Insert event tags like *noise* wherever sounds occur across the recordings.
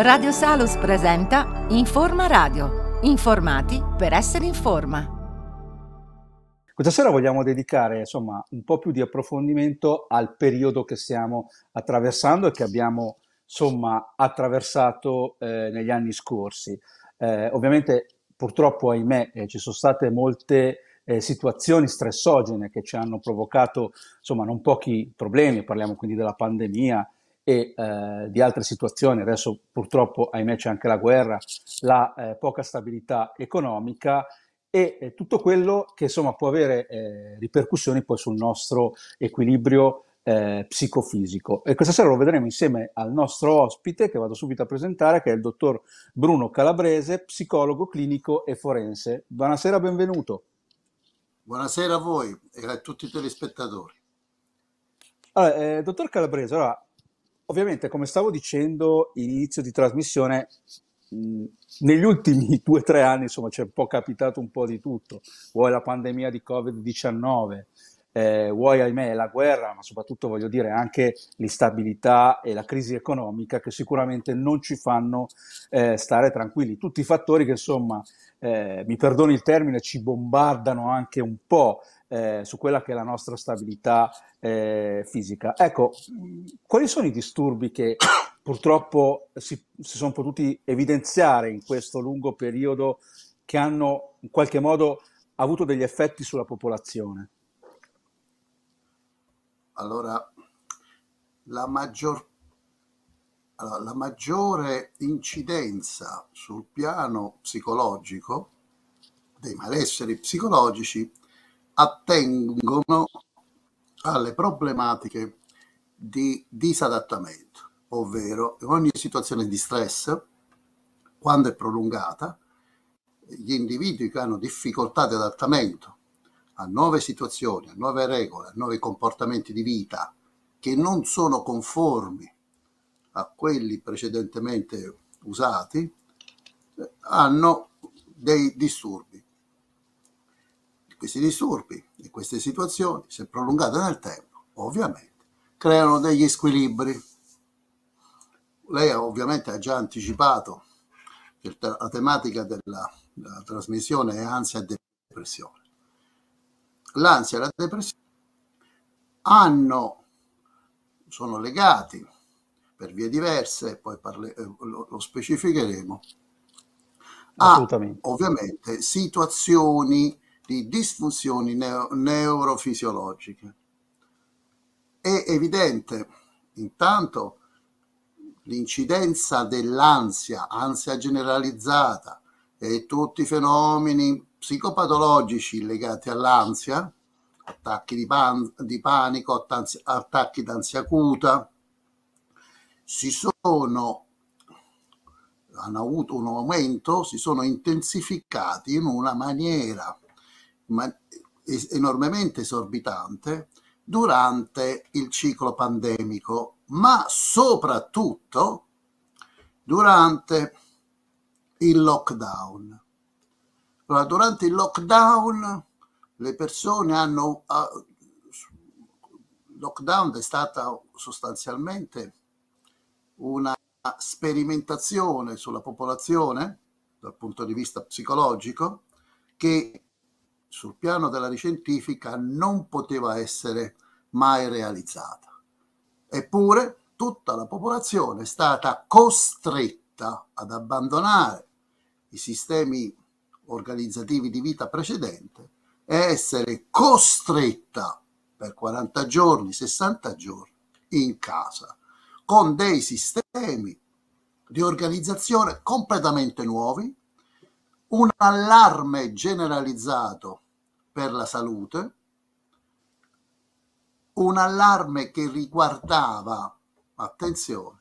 Radio Salus presenta Informa Radio. Informati per essere in forma. Questa sera vogliamo dedicare insomma un po' più di approfondimento al periodo che stiamo attraversando e che abbiamo insomma attraversato eh, negli anni scorsi. Eh, ovviamente purtroppo ahimè eh, ci sono state molte eh, situazioni stressogene che ci hanno provocato insomma non pochi problemi, parliamo quindi della pandemia, e eh, di altre situazioni, adesso purtroppo ahimè c'è anche la guerra, la eh, poca stabilità economica e eh, tutto quello che insomma può avere eh, ripercussioni poi sul nostro equilibrio eh, psicofisico. E questa sera lo vedremo insieme al nostro ospite che vado subito a presentare, che è il dottor Bruno Calabrese, psicologo clinico e forense. Buonasera, benvenuto. Buonasera a voi e a tutti i telespettatori. Allora, eh, dottor Calabrese, allora, Ovviamente, come stavo dicendo, inizio di trasmissione, negli ultimi *laughs* due o tre anni, insomma, c'è un po' capitato un po' di tutto. Vuoi la pandemia di Covid-19, eh, vuoi, ahimè, la guerra, ma soprattutto, voglio dire, anche l'instabilità e la crisi economica che sicuramente non ci fanno eh, stare tranquilli. Tutti i fattori che, insomma, eh, mi perdoni il termine, ci bombardano anche un po' eh, su quella che è la nostra stabilità eh, fisica. Ecco, quali sono i disturbi che *coughs* purtroppo si, si sono potuti evidenziare in questo lungo periodo che hanno in qualche modo avuto degli effetti sulla popolazione? Allora, la maggior allora, la maggiore incidenza sul piano psicologico dei malesseri psicologici attengono alle problematiche di disadattamento, ovvero ogni situazione di stress, quando è prolungata, gli individui che hanno difficoltà di adattamento a nuove situazioni, a nuove regole, a nuovi comportamenti di vita che non sono conformi a quelli precedentemente usati, hanno dei disturbi questi disturbi e queste situazioni, se prolungate nel tempo, ovviamente creano degli squilibri. Lei ovviamente ha già anticipato che la tematica della, della trasmissione è ansia e depressione. L'ansia e la depressione hanno, sono legati per vie diverse, poi parle, eh, lo, lo specificheremo, a ovviamente situazioni di disfunzioni neo- neurofisiologiche. È evidente intanto l'incidenza dell'ansia, ansia generalizzata e tutti i fenomeni psicopatologici legati all'ansia, attacchi di, pan- di panico, attacchi d'ansia acuta, si sono hanno avuto un aumento, si sono intensificati in una maniera ma, enormemente esorbitante durante il ciclo pandemico, ma soprattutto durante il lockdown. Allora, durante il lockdown le persone hanno... Uh, lockdown è stata sostanzialmente una sperimentazione sulla popolazione dal punto di vista psicologico che sul piano della ricerca non poteva essere mai realizzata. Eppure tutta la popolazione è stata costretta ad abbandonare i sistemi organizzativi di vita precedente e essere costretta per 40 giorni, 60 giorni in casa, con dei sistemi di organizzazione completamente nuovi, un allarme generalizzato per la salute, un allarme che riguardava, attenzione,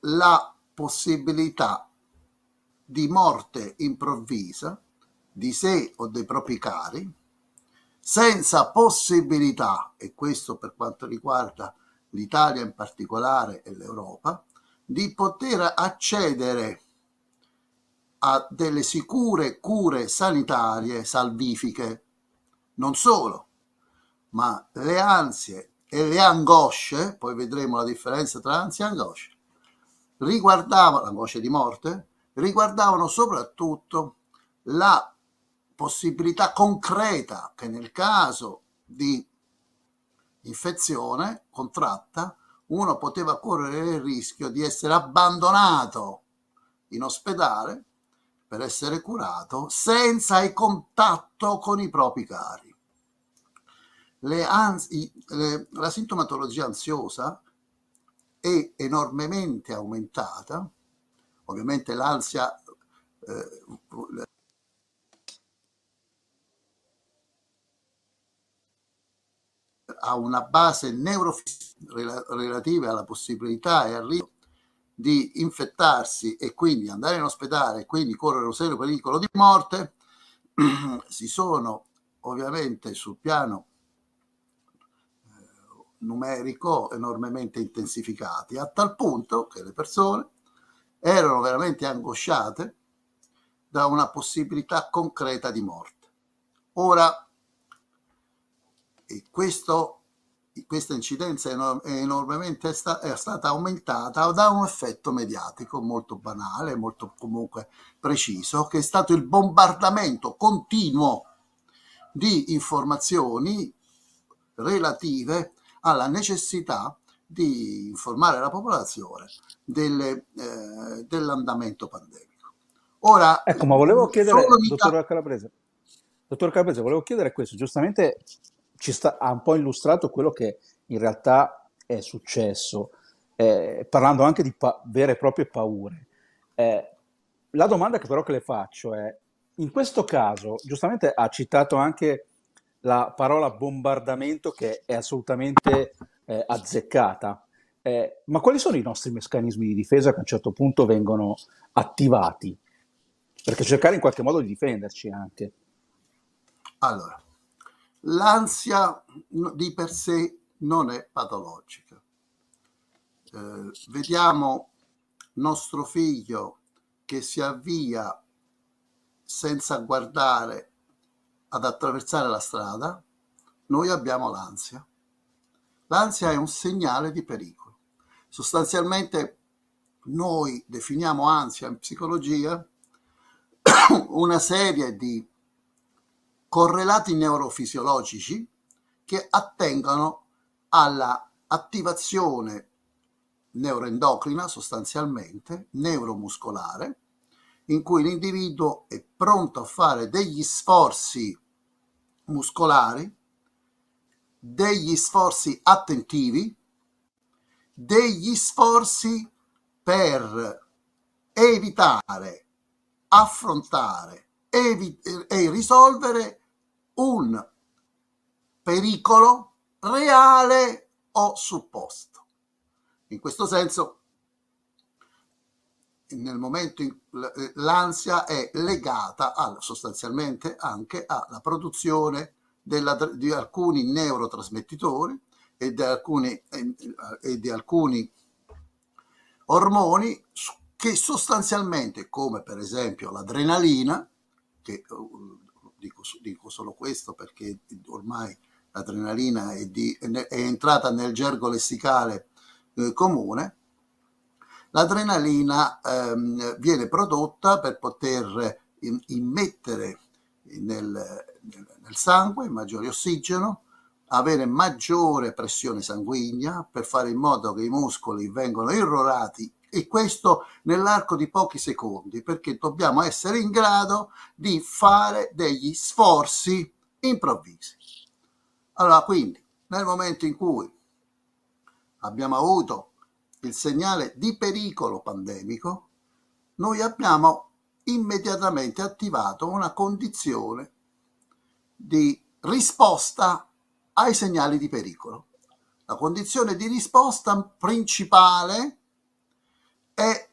la possibilità di morte improvvisa di sé o dei propri cari, senza possibilità, e questo per quanto riguarda l'Italia in particolare e l'Europa, di poter accedere a delle sicure cure sanitarie salvifiche. Non solo, ma le ansie e le angosce, poi vedremo la differenza tra ansia e angoscia, riguardavano, l'angoscia di morte, riguardavano soprattutto la possibilità concreta che nel caso di infezione contratta uno poteva correre il rischio di essere abbandonato in ospedale per essere curato senza il contatto con i propri cari. Ansi, le, la sintomatologia ansiosa è enormemente aumentata, ovviamente l'ansia eh, ha una base neurofisica relativa alla possibilità e al rischio di infettarsi e quindi andare in ospedale e quindi correre un serio pericolo di morte, *clears throat* si sono ovviamente sul piano eh, numerico enormemente intensificati, a tal punto che le persone erano veramente angosciate da una possibilità concreta di morte. Ora, questo questa incidenza è enormemente è stata aumentata da un effetto mediatico molto banale, molto comunque preciso, che è stato il bombardamento continuo di informazioni relative alla necessità di informare la popolazione delle, eh, dell'andamento pandemico. Ora, ecco, ma volevo chiedere, dottor Calabrese, dottor Calabrese, volevo chiedere questo, giustamente ci sta, ha un po' illustrato quello che in realtà è successo, eh, parlando anche di pa- vere e proprie paure. Eh, la domanda che però che le faccio è, in questo caso, giustamente ha citato anche la parola bombardamento che è assolutamente eh, azzeccata, eh, ma quali sono i nostri meccanismi di difesa che a un certo punto vengono attivati? Perché cercare in qualche modo di difenderci anche. Allora, L'ansia di per sé non è patologica. Eh, vediamo nostro figlio che si avvia senza guardare ad attraversare la strada, noi abbiamo l'ansia. L'ansia è un segnale di pericolo. Sostanzialmente noi definiamo ansia in psicologia *coughs* una serie di correlati neurofisiologici che attengono alla attivazione neuroendocrina sostanzialmente, neuromuscolare, in cui l'individuo è pronto a fare degli sforzi muscolari, degli sforzi attentivi, degli sforzi per evitare, affrontare evi- e risolvere un pericolo reale o supposto. In questo senso, nel momento in cui l'ansia è legata a, sostanzialmente anche alla produzione della, di alcuni neurotrasmettitori e di alcuni, e di alcuni ormoni che sostanzialmente, come per esempio l'adrenalina, che uh, dico, dico solo questo perché ormai l'adrenalina è, di, è entrata nel gergo lessicale eh, comune, l'adrenalina ehm, viene prodotta per poter in, immettere nel, nel sangue maggiore ossigeno, avere maggiore pressione sanguigna per fare in modo che i muscoli vengano irrorati e questo nell'arco di pochi secondi, perché dobbiamo essere in grado di fare degli sforzi improvvisi. Allora, quindi, nel momento in cui abbiamo avuto il segnale di pericolo pandemico, noi abbiamo immediatamente attivato una condizione di risposta ai segnali di pericolo. La condizione di risposta principale è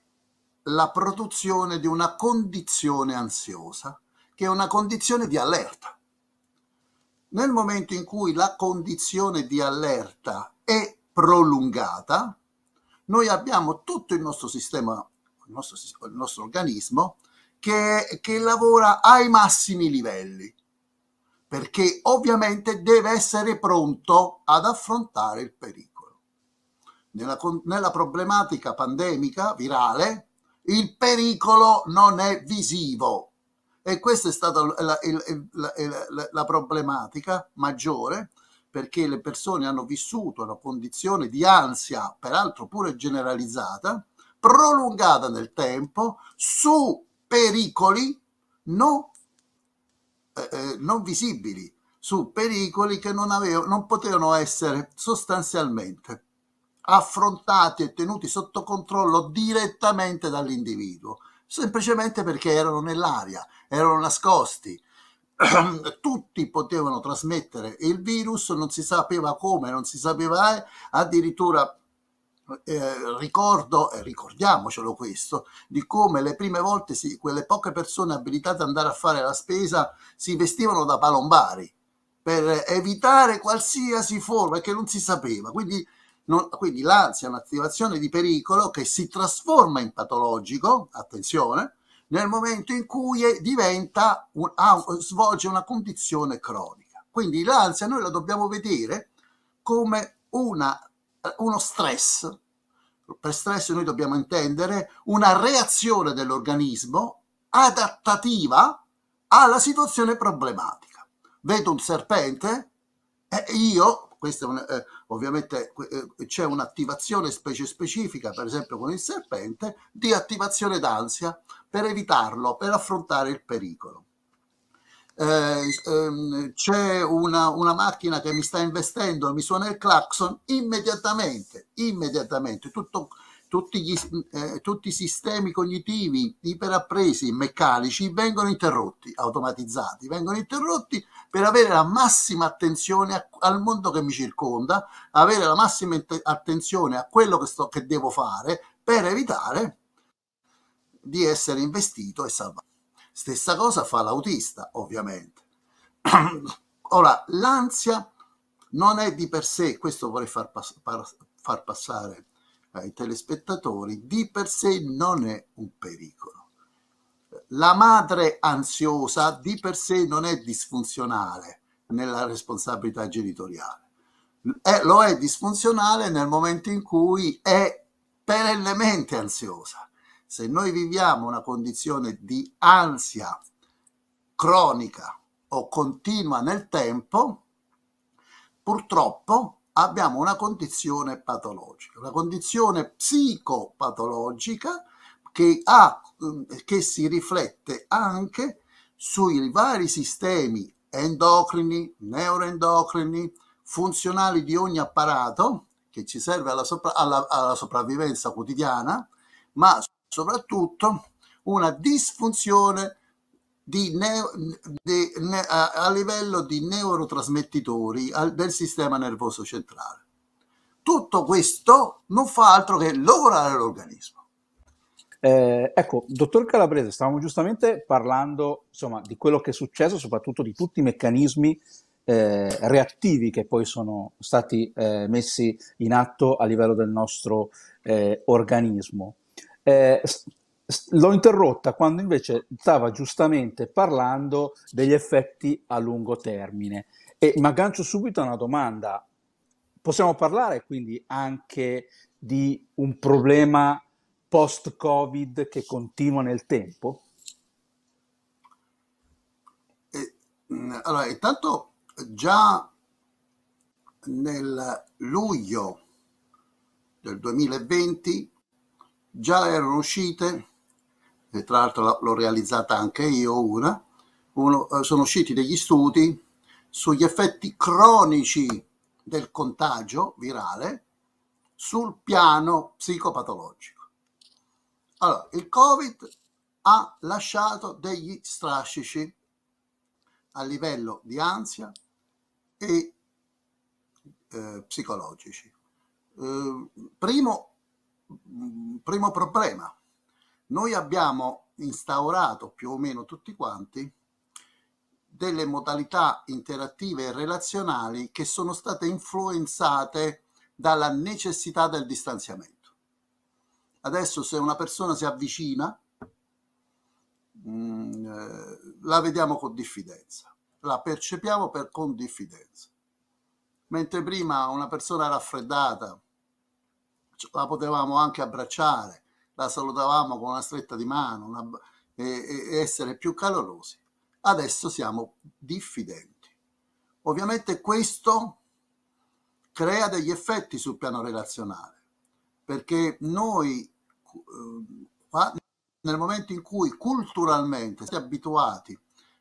la produzione di una condizione ansiosa, che è una condizione di allerta. Nel momento in cui la condizione di allerta è prolungata, noi abbiamo tutto il nostro sistema, il nostro, il nostro organismo, che, che lavora ai massimi livelli perché ovviamente deve essere pronto ad affrontare il pericolo. Nella, nella problematica pandemica virale, il pericolo non è visivo. E questa è stata la, la, la, la problematica maggiore perché le persone hanno vissuto una condizione di ansia, peraltro pure generalizzata, prolungata nel tempo, su pericoli non eh, eh, non visibili su pericoli che non, avevo, non potevano essere sostanzialmente affrontati e tenuti sotto controllo direttamente dall'individuo, semplicemente perché erano nell'aria, erano nascosti. *clears throat* Tutti potevano trasmettere il virus, non si sapeva come, non si sapeva, eh, addirittura eh, ricordo, eh, ricordiamocelo questo, di come le prime volte si, quelle poche persone abilitate ad andare a fare la spesa si vestivano da palombari per evitare qualsiasi forma che non si sapeva. Quindi, non, quindi l'ansia è un'attivazione di pericolo che si trasforma in patologico, attenzione, nel momento in cui diventa un, ah, svolge una condizione cronica. Quindi l'ansia noi la dobbiamo vedere come una uno stress, per stress noi dobbiamo intendere una reazione dell'organismo adattativa alla situazione problematica. Vedo un serpente e io, questo un, eh, ovviamente eh, c'è un'attivazione specie specifica, per esempio con il serpente, di attivazione d'ansia per evitarlo, per affrontare il pericolo. Eh, ehm, c'è una, una, macchina che mi sta investendo, mi suona il clacson, immediatamente, immediatamente, tutto, tutti, gli, eh, tutti, i sistemi cognitivi iperappresi, meccanici, vengono interrotti, automatizzati, vengono interrotti per avere la massima attenzione a, al mondo che mi circonda, avere la massima attenzione a quello che, sto, che devo fare per evitare di essere investito e salvato. Stessa cosa fa l'autista, ovviamente. *clears throat* Ora, l'ansia non è di per sé, questo vorrei far, pass- far passare ai telespettatori, di per sé non è un pericolo. La madre ansiosa di per sé non è disfunzionale nella responsabilità genitoriale. È, lo è disfunzionale nel momento in cui è perennemente ansiosa se noi viviamo una condizione di ansia cronica o continua nel tempo, purtroppo abbiamo una condizione patologica, una condizione psicopatologica che, ha, che si riflette anche sui vari sistemi endocrini, neuroendocrini, funzionali di ogni apparato che ci serve alla, sopra, alla, alla sopravvivenza quotidiana, ma soprattutto una disfunzione di neo, di, ne, a, a, livello di neurotrasmettitori al, del sistema nervoso centrale. Tutto questo non fa altro che lavorare l'organismo. Eh, ecco, dottor Calabrese, stavamo giustamente parlando insomma, di quello che è successo, soprattutto di tutti i meccanismi eh, reattivi che poi sono stati eh, messi in atto a livello del nostro eh, organismo. L'ho interrotta quando invece stava giustamente parlando degli effetti a lungo termine e mi aggancio subito a una domanda. Possiamo parlare quindi anche di un problema post-Covid che continua nel tempo? Eh, allora, intanto già nel luglio del 2020 già erano uscite, e tra l'altro l'ho realizzata anche io una, uno, eh, sono usciti degli studi sugli effetti cronici del contagio virale sul piano psicopatologico. Allora, il Covid ha lasciato degli strascici a livello di ansia e eh, psicologici. Eh, primo, Mm, primo problema. Noi abbiamo instaurato più o meno tutti quanti delle modalità interattive e relazionali che sono state influenzate dalla necessità del distanziamento. Adesso se una persona si avvicina, mm, eh, la vediamo con diffidenza. la percepiamo per con diffidenza. Mentre prima una persona raffreddata la potevamo anche abbracciare, la salutavamo con una stretta di mano una, e, e essere più calorosi, adesso siamo diffidenti. Ovviamente questo crea degli effetti sul piano relazionale, perché noi eh, nel momento in cui culturalmente siamo abituati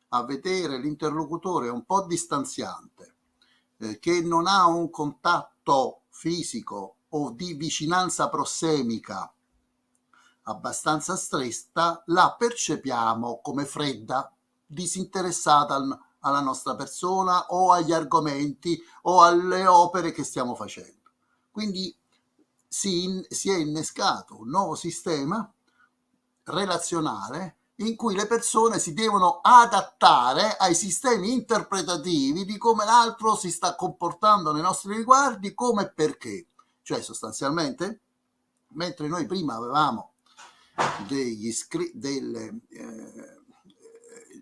a vedere l'interlocutore un po' distanziante, eh, che non ha un contatto fisico o di vicinanza prossemica abbastanza stretta, la percepiamo come fredda, disinteressata al, alla nostra persona o agli argomenti o alle opere che stiamo facendo. Quindi si, in, si è innescato un nuovo sistema relazionale in cui le persone si devono adattare ai sistemi interpretativi di come l'altro si sta comportando nei nostri riguardi, come e perché. Cioè sostanzialmente, mentre noi prima avevamo degli, delle, eh,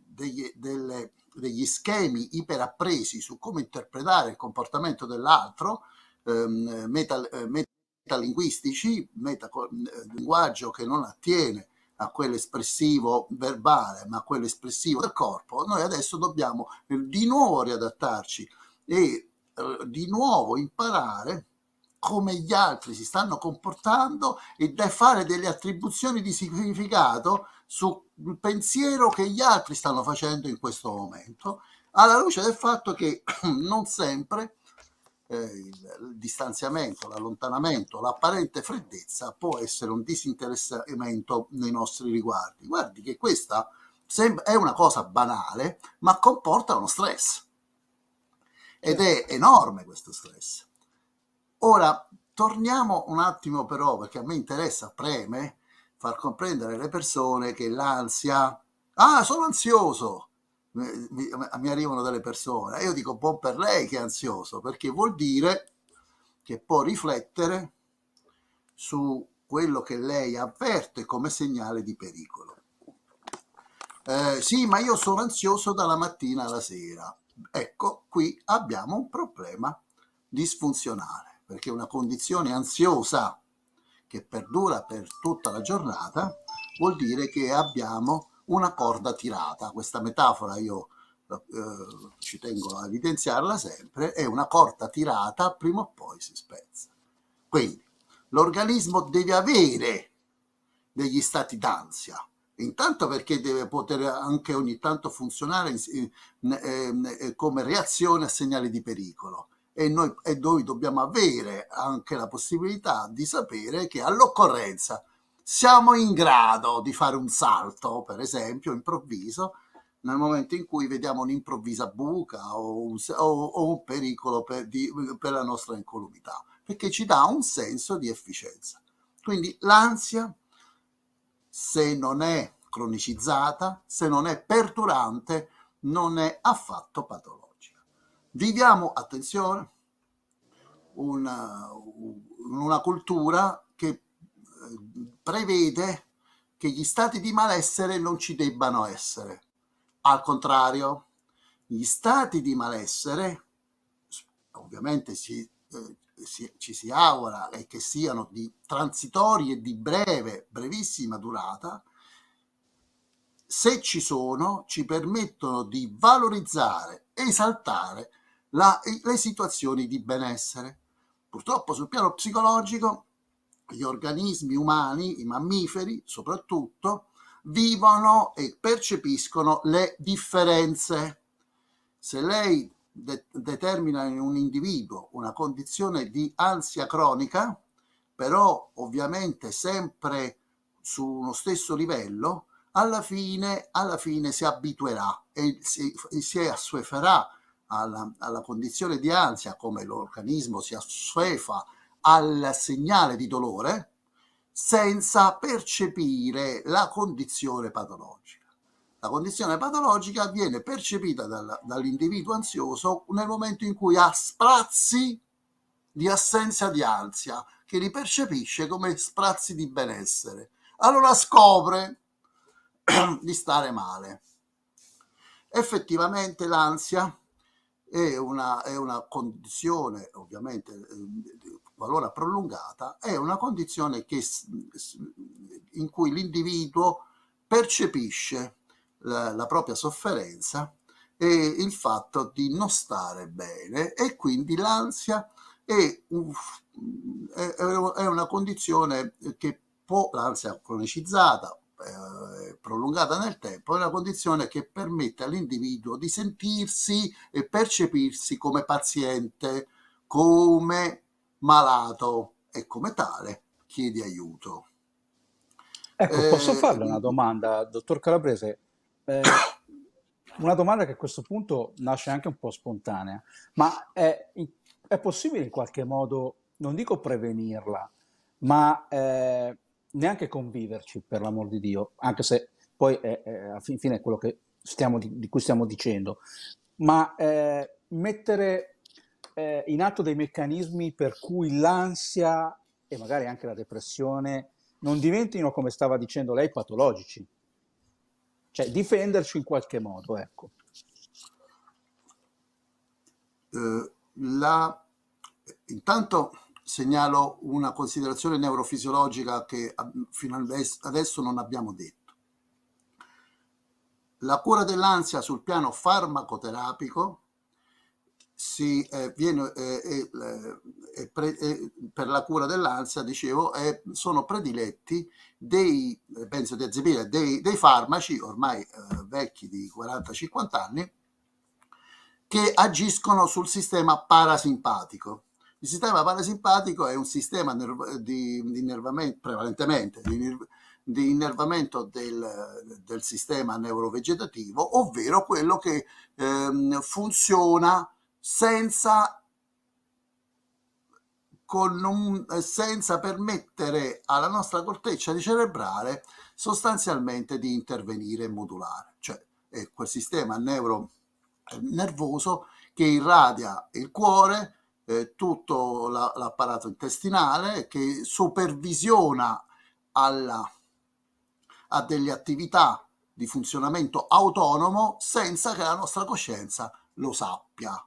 degli, delle, degli schemi iperappresi su come interpretare il comportamento dell'altro, ehm, meta, eh, metalinguistici, meta, eh, linguaggio che non attiene a quello espressivo verbale, ma a quello espressivo del corpo, noi adesso dobbiamo di nuovo riadattarci e eh, di nuovo imparare come gli altri si stanno comportando e da fare delle attribuzioni di significato sul pensiero che gli altri stanno facendo in questo momento, alla luce del fatto che *clears throat* non sempre eh, il distanziamento, l'allontanamento, l'apparente freddezza può essere un disinteressamento nei nostri riguardi. Guardi che questa è una cosa banale, ma comporta uno stress. Ed è enorme questo stress. Ora, torniamo un attimo però, perché a me interessa, preme, far comprendere alle persone che l'ansia, ah, sono ansioso, mi, mi, mi arrivano delle persone, io dico buon per lei che è ansioso, perché vuol dire che può riflettere su quello che lei avverte come segnale di pericolo. Eh, sì, ma io sono ansioso dalla mattina alla sera. Ecco, qui abbiamo un problema disfunzionale perché una condizione ansiosa che perdura per tutta la giornata vuol dire che abbiamo una corda tirata. Questa metafora io eh, ci tengo a evidenziarla sempre, è una corda tirata, prima o poi si spezza. Quindi l'organismo deve avere degli stati d'ansia, intanto perché deve poter anche ogni tanto funzionare in, in, come reazione a segnali di pericolo e noi, e noi dobbiamo avere anche la possibilità di sapere che all'occorrenza siamo in grado di fare un salto, per esempio, improvviso, nel momento in cui vediamo un'improvvisa buca o un, o, o un pericolo per, di, per la nostra incolumità, perché ci dà un senso di efficienza. Quindi l'ansia, se non è cronicizzata, se non è perturante, non è affatto patologica. Viviamo, attenzione, una, una cultura che eh, prevede che gli stati di malessere non ci debbano essere. Al contrario, gli stati di malessere, ovviamente si, eh, si, ci si augura e che siano di transitori e di breve, brevissima durata, se ci sono, ci permettono di valorizzare, esaltare la, le situazioni di benessere. Purtroppo sul piano psicologico gli organismi umani, i mammiferi soprattutto, vivono e percepiscono le differenze. Se lei de- determina in un individuo una condizione di ansia cronica, però ovviamente sempre su uno stesso livello, alla fine, alla fine si abituerà e si, si assueferà alla, alla condizione di ansia, come l'organismo si assuefa al segnale di dolore, senza percepire la condizione patologica. La condizione patologica viene percepita dal, dall'individuo ansioso nel momento in cui ha sprazzi di assenza di ansia, che li percepisce come sprazzi di benessere. Allora scopre *clears throat* di stare male. Effettivamente l'ansia è una, è una condizione, ovviamente, qualora prolungata, è una condizione che, in cui l'individuo percepisce la, la propria sofferenza e il fatto di non stare bene e quindi l'ansia è, è una condizione che può, l'ansia cronicizzata, eh, prolungata nel tempo, è una condizione che permette all'individuo di sentirsi e percepirsi come paziente, come malato e come tale chiede aiuto. Ecco, posso eh, farle una domanda, dottor Calabrese? Eh, una domanda che a questo punto nasce anche un po' spontanea, ma è, è possibile in qualche modo, non dico prevenirla, ma eh, neanche conviverci, per l'amor di Dio, anche se poi è, è, alla fine è quello stiamo, di, di, cui stiamo dicendo, ma eh, mettere eh, in atto dei meccanismi per cui l'ansia e magari anche la depressione non diventino, come stava dicendo lei, patologici. Cioè difenderci in qualche modo, ecco. Uh, la... Intanto segnalo una considerazione neurofisiologica che fino adesso non abbiamo detto. La cura dell'ansia sul piano farmacoterapico si, eh, viene, eh, eh, pre, per la cura dell'ansia, dicevo, sono prediletti dei benzodiazepine, dei, dei farmaci ormai eh, vecchi di 40-50 anni che agiscono sul sistema parasimpatico il sistema parasimpatico è un sistema di, di innervamento, prevalentemente di, di innervamento del, del, sistema neurovegetativo, ovvero quello che ehm, funziona senza, un, senza permettere alla nostra corteccia cerebrale sostanzialmente di intervenire e modulare. Cioè è quel sistema neuro, nervoso che irradia il cuore, eh, tutto la, l'apparato intestinale che supervisiona alla, a delle attività di funzionamento autonomo senza che la nostra coscienza lo sappia,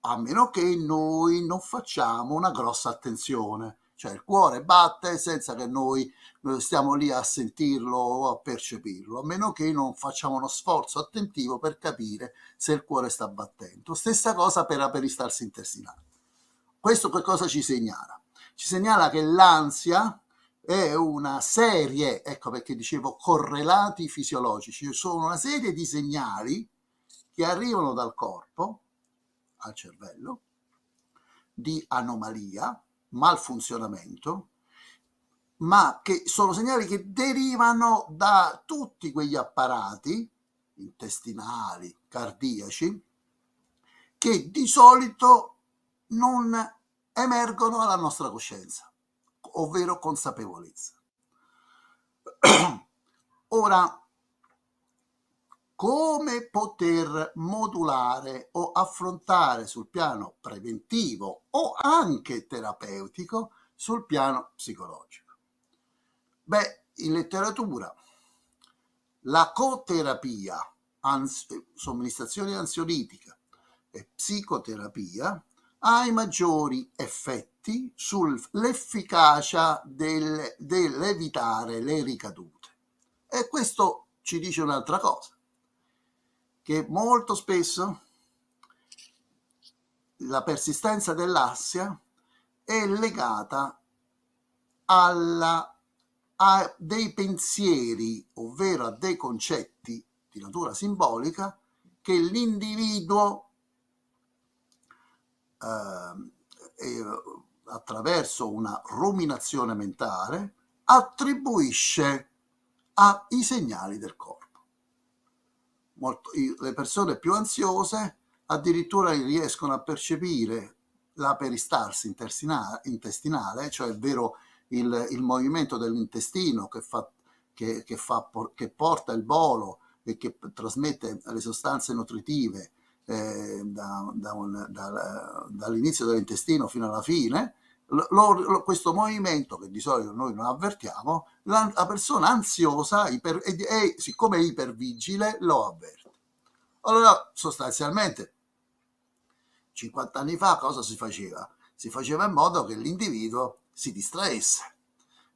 a meno che noi non facciamo una grossa attenzione. Cioè il cuore batte senza che noi eh, stiamo lì a sentirlo o a percepirlo, a meno che non facciamo uno sforzo attentivo per capire se il cuore sta battendo. Stessa cosa per la peristalsi intestinale. Questo che cosa ci segnala? Ci segnala che l'ansia è una serie, ecco perché dicevo correlati fisiologici, sono una serie di segnali che arrivano dal corpo al cervello di anomalia, malfunzionamento, ma che sono segnali che derivano da tutti quegli apparati intestinali, cardiaci, che di solito non emergono alla nostra coscienza, ovvero consapevolezza. *clears throat* Ora, come poter modulare o affrontare sul piano preventivo o anche terapeutico sul piano psicologico? Beh, in letteratura la coterapia, ans- somministrazione ansiolitica e psicoterapia ha i maggiori effetti sull'efficacia del, dell'evitare le ricadute. E questo ci dice un'altra cosa, che molto spesso la persistenza dell'assia è legata alla, a dei pensieri, ovvero a dei concetti di natura simbolica che l'individuo attraverso una ruminazione mentale attribuisce ai segnali del corpo. Molto, le persone più ansiose addirittura riescono a percepire la peristalsi intestinale, cioè il vero il, il movimento dell'intestino che, fa, che, che, fa, che porta il bolo e che trasmette le sostanze nutritive eh, da, da un, da, dall'inizio dell'intestino fino alla fine, lo, lo, questo movimento che di solito noi non avvertiamo, la, la persona ansiosa iper, e, e, siccome è ipervigile lo avverte. Allora, sostanzialmente, 50 anni fa cosa si faceva? Si faceva in modo che l'individuo si distraesse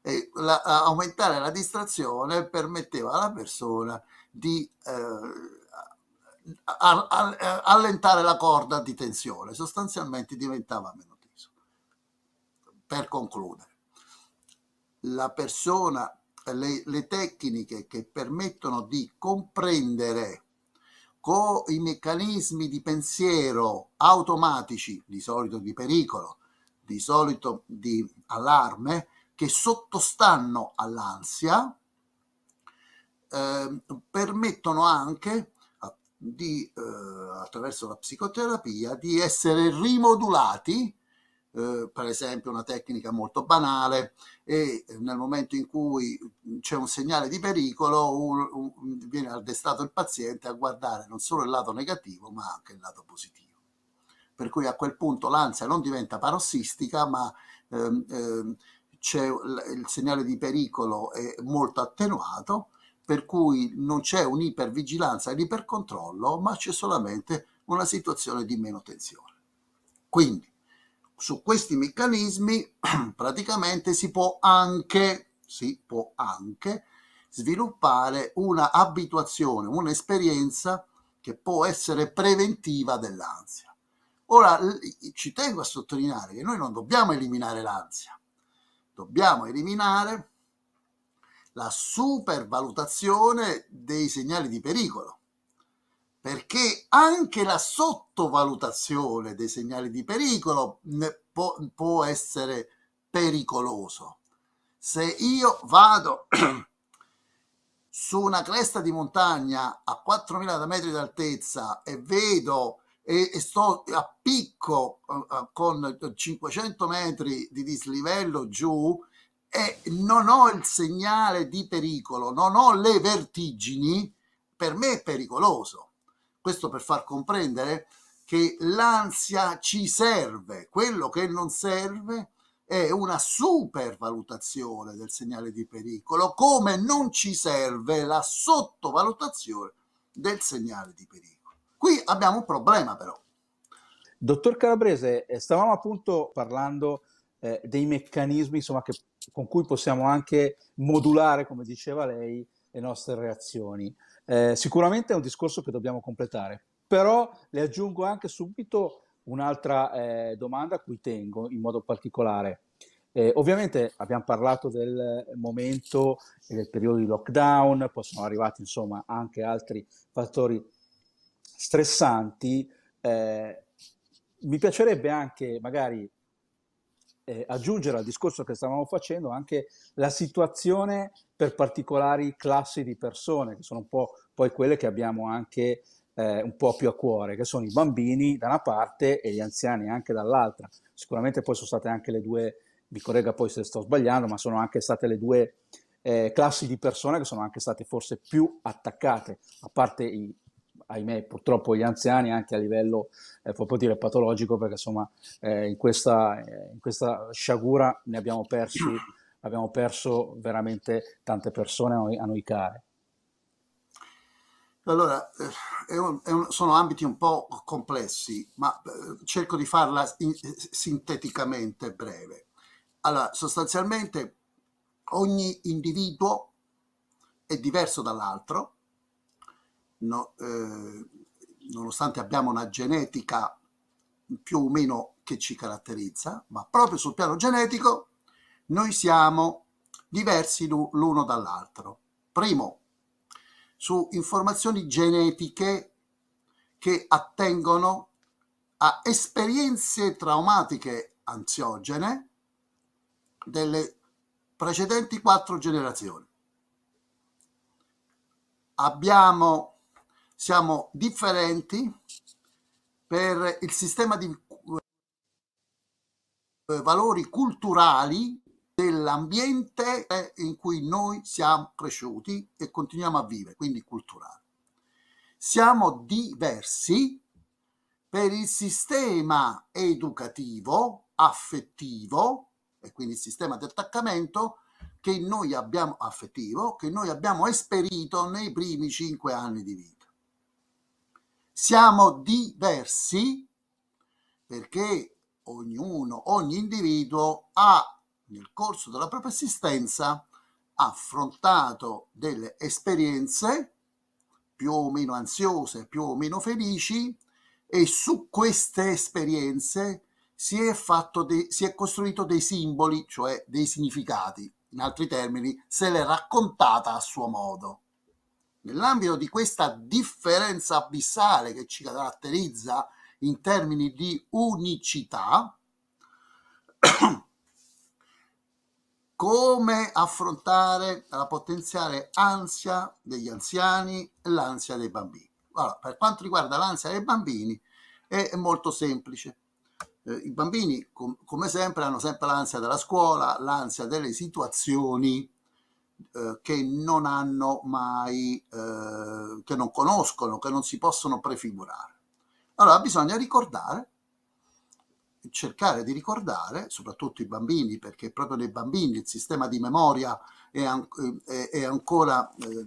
e la, aumentare la distrazione permetteva alla persona di eh, a, a, allentare la corda di tensione, sostanzialmente diventava meno teso. Per concludere, la persona, le, le tecniche che permettono di comprendere con i meccanismi di pensiero automatici, di solito di pericolo, di solito di allarme, che sottostanno all'ansia, eh, permettono anche di, eh, attraverso la psicoterapia di essere rimodulati eh, per esempio una tecnica molto banale e nel momento in cui c'è un segnale di pericolo un, un, viene addestato il paziente a guardare non solo il lato negativo ma anche il lato positivo. Per cui a quel punto l'ansia non diventa parossistica ma ehm, ehm, il segnale di pericolo è molto attenuato per cui non c'è un'ipervigilanza e l'ipercontrollo ma c'è solamente una situazione di meno tensione. Quindi su questi meccanismi *clears throat* praticamente si può anche, si può anche sviluppare una abituazione, un'esperienza che può essere preventiva dell'ansia. Ora ci tengo a sottolineare che noi non dobbiamo eliminare l'ansia, dobbiamo eliminare la supervalutazione dei segnali di pericolo perché anche la sottovalutazione dei segnali di pericolo può, può essere pericoloso. Se io vado *clears throat* su una cresta di montagna a 4.000 metri d'altezza e vedo e, e sto a picco uh, con 500 metri di dislivello giù e non ho il segnale di pericolo, non ho le vertigini, per me è pericoloso questo per far comprendere che l'ansia ci serve, quello che non serve è una supervalutazione del segnale di pericolo, come non ci serve la sottovalutazione del segnale di pericolo. Qui abbiamo un problema però. Dottor Calabrese, eh, stavamo appunto parlando eh, dei meccanismi insomma, che, con cui possiamo anche modulare, come diceva lei, le nostre reazioni. Eh, sicuramente è un discorso che dobbiamo completare, però le aggiungo anche subito un'altra eh, domanda a cui tengo in modo particolare. Eh, ovviamente abbiamo parlato del momento e del periodo di lockdown, poi sono arrivati insomma anche altri fattori stressanti. Eh, mi piacerebbe anche magari eh, aggiungere al discorso che stavamo facendo anche la situazione per particolari classi di persone, che sono un po' poi quelle che abbiamo anche eh, un po' più a cuore, che sono i bambini da una parte e gli anziani anche dall'altra. Sicuramente poi sono state anche le due, mi corregga poi se sto sbagliando, ma sono anche state le due eh, classi di persone che sono anche state forse più attaccate, a parte i, ahimè, purtroppo gli anziani anche a livello, eh, proprio dire, patologico, perché insomma eh, in, questa, eh, in questa sciagura ne abbiamo persi abbiamo perso veramente tante persone a noi, a noi care. Allora, eh, è un, è un, sono ambiti un po' complessi, ma eh, cerco di farla in, sinteticamente breve. Allora, sostanzialmente ogni individuo è diverso dall'altro, no, eh, nonostante abbiamo una genetica più o meno che ci caratterizza, ma proprio sul piano genetico noi siamo diversi l'uno dall'altro. Primo, su informazioni genetiche che attengono a esperienze traumatiche ansiogene delle precedenti quattro generazioni. Abbiamo, siamo differenti per il sistema di eh, valori culturali dell'ambiente in cui noi siamo cresciuti e continuiamo a vivere, quindi culturale. Siamo diversi per il sistema educativo, affettivo, e quindi il sistema di attaccamento che noi abbiamo affettivo, che noi abbiamo esperito nei primi cinque anni di vita. Siamo diversi perché ognuno, ogni individuo ha nel corso della propria esistenza affrontato delle esperienze più o meno ansiose, più o meno felici e su queste esperienze si è, de- si è costruito dei simboli, cioè dei significati. In altri termini, se l'è raccontata a suo modo. Nell'ambito di questa differenza abissale che ci caratterizza in termini di unicità, come affrontare la potenziale ansia degli anziani e l'ansia dei bambini. Allora, per quanto riguarda l'ansia dei bambini è molto semplice. Eh, I bambini, com- come sempre, hanno sempre l'ansia della scuola, l'ansia delle situazioni eh, che non hanno mai, eh, che non conoscono, che non si possono prefigurare. Allora bisogna ricordare cercare di ricordare, soprattutto i bambini, perché proprio nei bambini il sistema di memoria è, an- è, è ancora eh,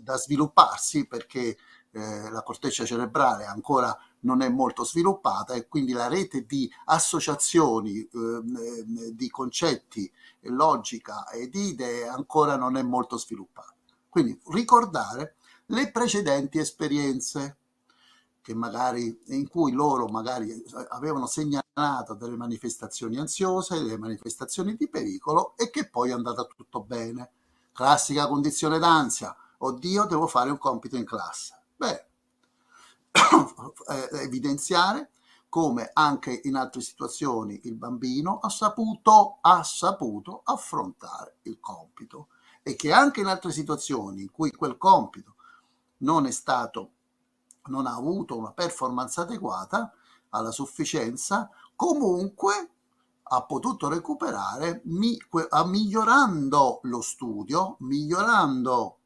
da svilupparsi perché eh, la corteccia cerebrale ancora non è molto sviluppata e quindi la rete di associazioni, eh, di concetti, logica e di idee ancora non è molto sviluppata. Quindi ricordare le precedenti esperienze magari, in cui loro magari eh, avevano segnalato delle manifestazioni ansiose, delle manifestazioni di pericolo e che poi è andata tutto bene. Classica condizione d'ansia, oddio devo fare un compito in classe. Beh, *coughs* evidenziare come anche in altre situazioni il bambino ha saputo, ha saputo affrontare il compito e che anche in altre situazioni in cui quel compito non è stato non ha avuto una performance adeguata alla sufficienza, comunque ha potuto recuperare mi, migliorando lo studio, migliorando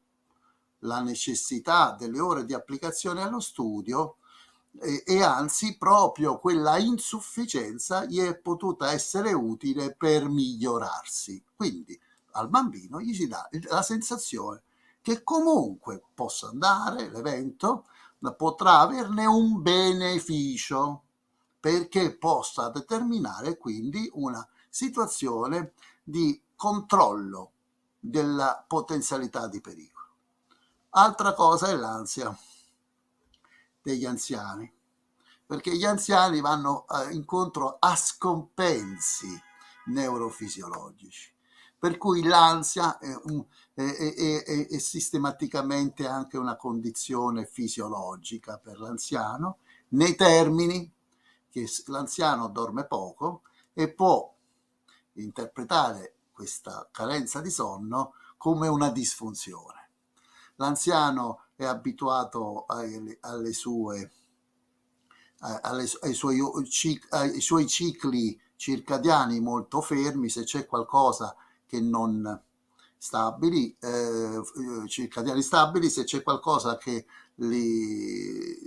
la necessità delle ore di applicazione allo studio e, e, anzi proprio quella insufficienza gli è potuta essere utile per migliorarsi. Quindi al bambino gli si dà la sensazione che comunque possa andare l'evento, potrà averne un beneficio perché possa determinare quindi una situazione di controllo della potenzialità di pericolo. Altra cosa è l'ansia degli anziani, perché gli anziani vanno eh, incontro a scompensi neurofisiologici, per cui l'ansia è, è, è, è, sistematicamente anche una condizione fisiologica per l'anziano, nei termini che l'anziano dorme poco e può interpretare questa carenza di sonno come una disfunzione. L'anziano è abituato alle, alle sue, alle, ai, suoi, ai suoi cicli circadiani molto fermi, se c'è qualcosa che non stabili, eh, circadiani stabili, se c'è qualcosa che li,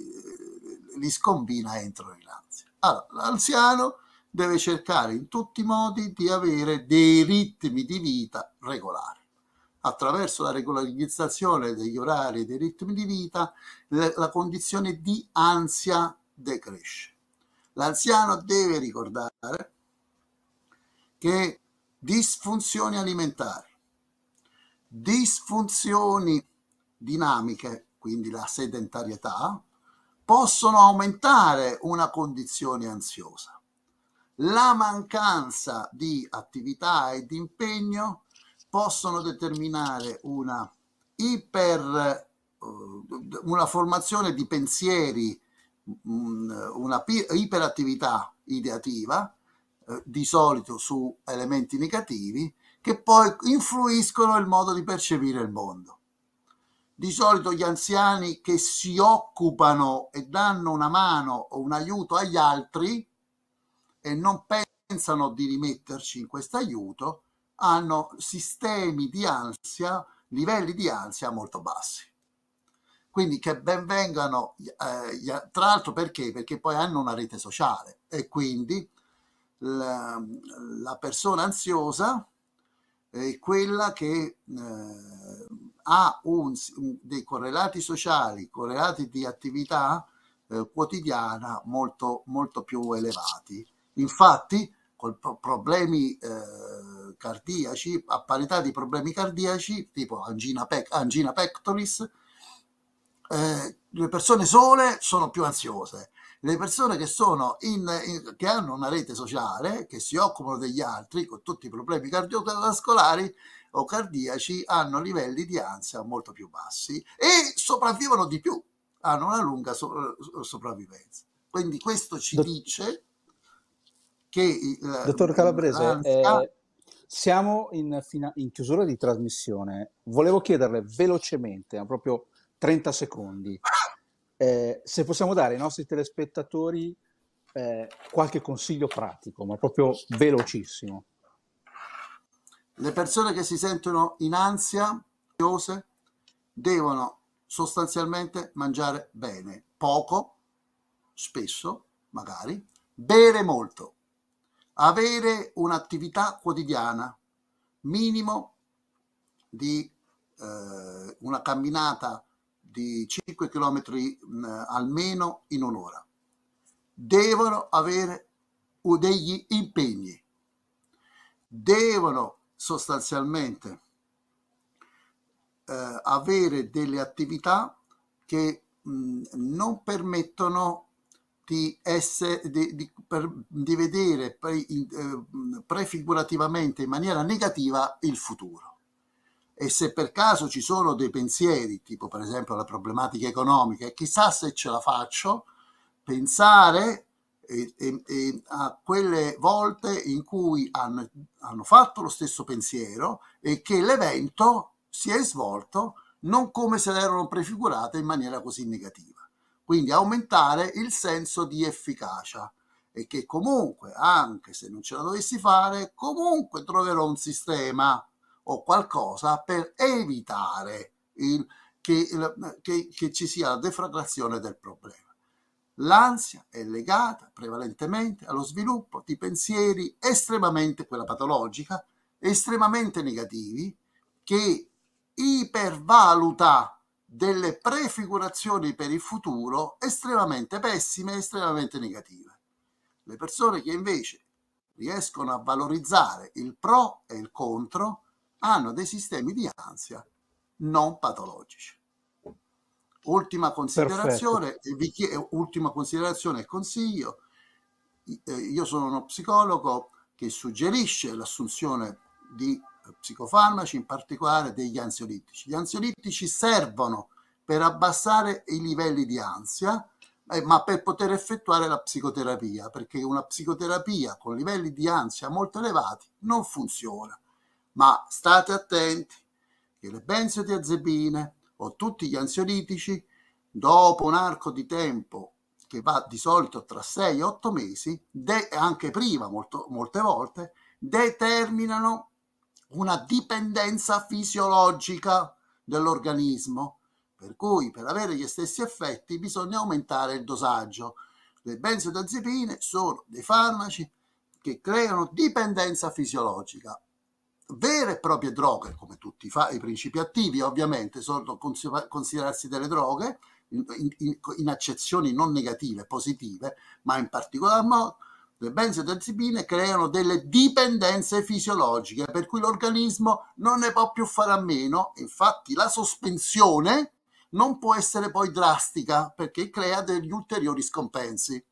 li scombina entrano in ansia. Allora, l'anziano deve cercare in tutti i modi di avere dei ritmi di vita regolari. Attraverso la regolarizzazione degli orari e dei ritmi di vita, la condizione di ansia decresce. L'anziano deve ricordare che disfunzioni alimentari, disfunzioni dinamiche, quindi la sedentarietà, possono aumentare una condizione ansiosa. La mancanza di attività e di impegno possono determinare una iper una formazione di pensieri, una iperattività ideativa eh, di solito su elementi negativi che poi influiscono il modo di percepire il mondo. Di solito gli anziani che si occupano e danno una mano o un aiuto agli altri e non pensano di rimetterci in questo aiuto, hanno sistemi di ansia, livelli di ansia molto bassi. Quindi che ben vengano, eh, tra l'altro perché? Perché poi hanno una rete sociale e quindi la, la persona ansiosa è quella che eh, ha un, dei correlati sociali, correlati di attività eh, quotidiana molto, molto più elevati. Infatti, con problemi eh, cardiaci, a parità di problemi cardiaci, tipo angina, pec- angina pectoris, eh, le persone sole sono più ansiose. Le persone che, sono in, in, che hanno una rete sociale, che si occupano degli altri con tutti i problemi cardiovascolari o cardiaci, hanno livelli di ansia molto più bassi e sopravvivono di più, hanno una lunga so- sopravvivenza. Quindi questo ci dice che... Il, Dottor Calabrese, eh, siamo in, fina- in chiusura di trasmissione. Volevo chiederle velocemente, proprio 30 secondi, eh, se possiamo dare ai nostri telespettatori eh, qualche consiglio pratico, ma proprio velocissimo. Le persone che si sentono in ansia, devono sostanzialmente mangiare bene, poco, spesso, magari, bere molto, avere un'attività quotidiana, minimo di eh, una camminata di 5 km mh, almeno in un'ora. Devono avere degli impegni, devono sostanzialmente eh, avere delle attività che mh, non permettono di, essere, di, di, per, di vedere pre, eh, prefigurativamente in maniera negativa il futuro e se per caso ci sono dei pensieri, tipo per esempio la problematica economica, e chissà se ce la faccio, pensare e, e, e a quelle volte in cui hanno, hanno fatto lo stesso pensiero e che l'evento si è svolto non come se l'erano prefigurate in maniera così negativa. Quindi aumentare il senso di efficacia e che comunque, anche se non ce la dovessi fare, comunque troverò un sistema o qualcosa per evitare il, che, che, che ci sia la deflagrazione del problema. L'ansia è legata prevalentemente allo sviluppo di pensieri estremamente, quella patologica, estremamente negativi, che ipervaluta delle prefigurazioni per il futuro estremamente pessime, estremamente negative. Le persone che invece riescono a valorizzare il pro e il contro hanno dei sistemi di ansia non patologici. Ultima considerazione, chied- ultima considerazione e consiglio. Eh, io sono uno psicologo che suggerisce l'assunzione di psicofarmaci, in particolare degli ansiolitici. Gli ansiolitici servono per abbassare i livelli di ansia, eh, ma per poter effettuare la psicoterapia, perché una psicoterapia con livelli di ansia molto elevati non funziona ma state attenti che le benzodiazepine o tutti gli ansiolitici, dopo un arco di tempo che va di solito tra 6 e 8 mesi, e anche prima molto, molte volte, determinano una dipendenza fisiologica dell'organismo, per cui per avere gli stessi effetti bisogna aumentare il dosaggio. Le benzodiazepine sono dei farmaci che creano dipendenza fisiologica vere e proprie droghe, come tutti i, principi attivi ovviamente sono considerarsi delle droghe in, in, in, accezioni non negative, positive, ma in particolar modo le benzodiazepine creano delle dipendenze fisiologiche per cui l'organismo non ne può più fare a meno, infatti la sospensione non può essere poi drastica perché crea degli ulteriori scompensi.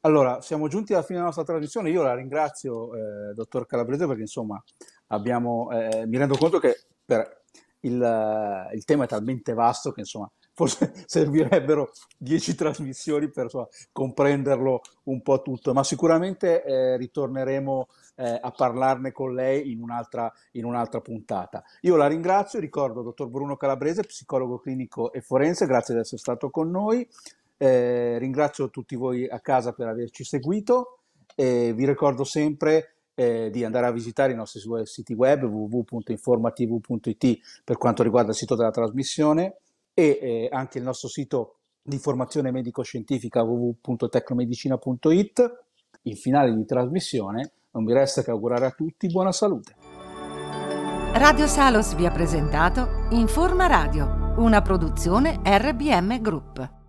Allora, siamo giunti alla fine della nostra trasmissione. Io la ringrazio, eh, dottor Calabrese, perché insomma abbiamo, eh, mi rendo conto che per il, il, tema è talmente vasto che insomma forse *laughs* servirebbero dieci trasmissioni per insomma, comprenderlo un po' tutto, ma sicuramente eh, ritorneremo eh, a parlarne con lei in un'altra, in un'altra puntata. Io la ringrazio, ricordo dottor Bruno Calabrese, psicologo clinico e forense, grazie di essere stato con noi. Eh, ringrazio tutti voi a casa per averci seguito e vi ricordo sempre eh, di andare a visitare i nostri siti web www.informatv.it per quanto riguarda il sito della trasmissione e eh, anche il nostro sito di formazione medico-scientifica www.tecnomedicina.it. In finale di trasmissione non mi resta che augurare a tutti buona salute. Radio Salos vi ha presentato Informa Radio, una produzione RBM Group.